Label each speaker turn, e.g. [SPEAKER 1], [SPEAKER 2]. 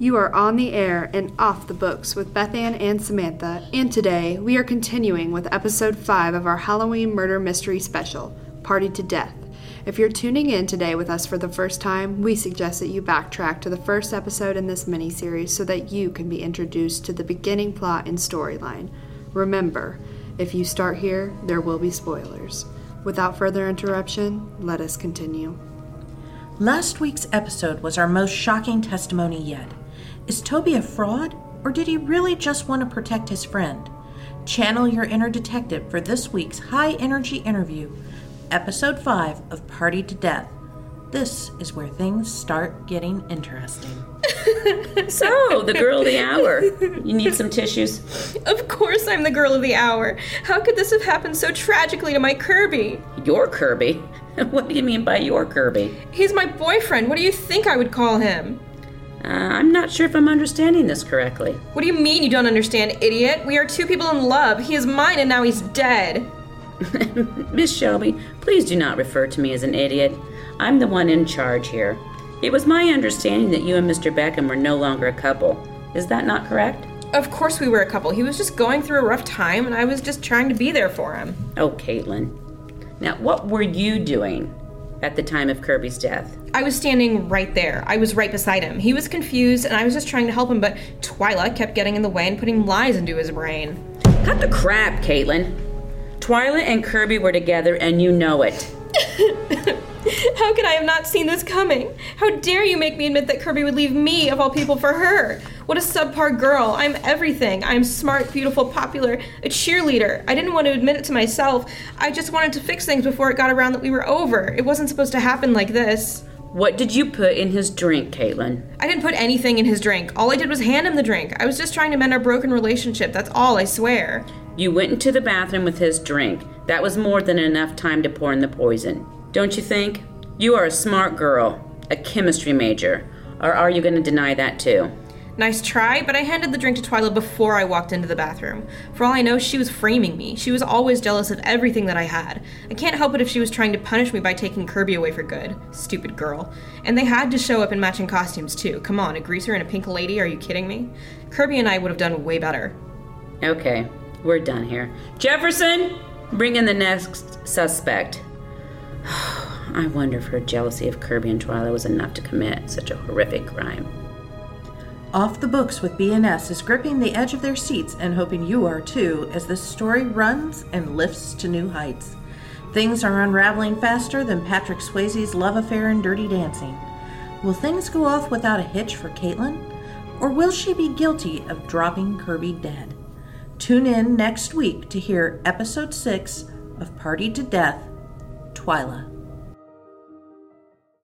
[SPEAKER 1] You are on the air and off the books with Beth Ann and Samantha, and today we are continuing with episode 5 of our Halloween Murder Mystery Special, Party to Death. If you're tuning in today with us for the first time, we suggest that you backtrack to the first episode in this mini series so that you can be introduced to the beginning plot and storyline. Remember, if you start here, there will be spoilers. Without further interruption, let us continue.
[SPEAKER 2] Last week's episode was our most shocking testimony yet. Is Toby a fraud, or did he really just want to protect his friend? Channel your inner detective for this week's high energy interview, episode 5 of Party to Death. This is where things start getting interesting.
[SPEAKER 3] So, the girl of the hour. You need some tissues?
[SPEAKER 4] Of course I'm the girl of the hour. How could this have happened so tragically to my Kirby?
[SPEAKER 3] Your Kirby? What do you mean by your Kirby?
[SPEAKER 4] He's my boyfriend. What do you think I would call him?
[SPEAKER 3] Uh, I'm not sure if I'm understanding this correctly.
[SPEAKER 4] What do you mean you don't understand, idiot? We are two people in love. He is mine and now he's dead.
[SPEAKER 3] Miss Shelby, please do not refer to me as an idiot. I'm the one in charge here. It was my understanding that you and Mr. Beckham were no longer a couple. Is that not correct?
[SPEAKER 4] Of course we were a couple. He was just going through a rough time and I was just trying to be there for him.
[SPEAKER 3] Oh, Caitlin. Now, what were you doing at the time of Kirby's death?
[SPEAKER 4] I was standing right there. I was right beside him. He was confused and I was just trying to help him, but Twyla kept getting in the way and putting lies into his brain.
[SPEAKER 3] Cut the crap, Caitlin. Twyla and Kirby were together and you know it.
[SPEAKER 4] How could I have not seen this coming? How dare you make me admit that Kirby would leave me, of all people, for her? What a subpar girl. I'm everything. I'm smart, beautiful, popular, a cheerleader. I didn't want to admit it to myself. I just wanted to fix things before it got around that we were over. It wasn't supposed to happen like this.
[SPEAKER 3] What did you put in his drink, Caitlin?
[SPEAKER 4] I didn't put anything in his drink. All I did was hand him the drink. I was just trying to mend our broken relationship. That's all, I swear.
[SPEAKER 3] You went into the bathroom with his drink. That was more than enough time to pour in the poison. Don't you think? You are a smart girl, a chemistry major. Or are you going to deny that too?
[SPEAKER 4] Nice try, but I handed the drink to Twyla before I walked into the bathroom. For all I know, she was framing me. She was always jealous of everything that I had. I can't help it if she was trying to punish me by taking Kirby away for good. Stupid girl. And they had to show up in matching costumes too. Come on, a greaser and a pink lady, are you kidding me? Kirby and I would have done way better.
[SPEAKER 3] Okay, we're done here. Jefferson, bring in the next suspect. I wonder if her jealousy of Kirby and Twyla was enough to commit such a horrific crime.
[SPEAKER 2] Off the Books with BNS is gripping the edge of their seats and hoping you are too as this story runs and lifts to new heights. Things are unraveling faster than Patrick Swayze's love affair in Dirty Dancing. Will things go off without a hitch for Caitlin? Or will she be guilty of dropping Kirby dead? Tune in next week to hear episode 6 of Party to Death, Twyla.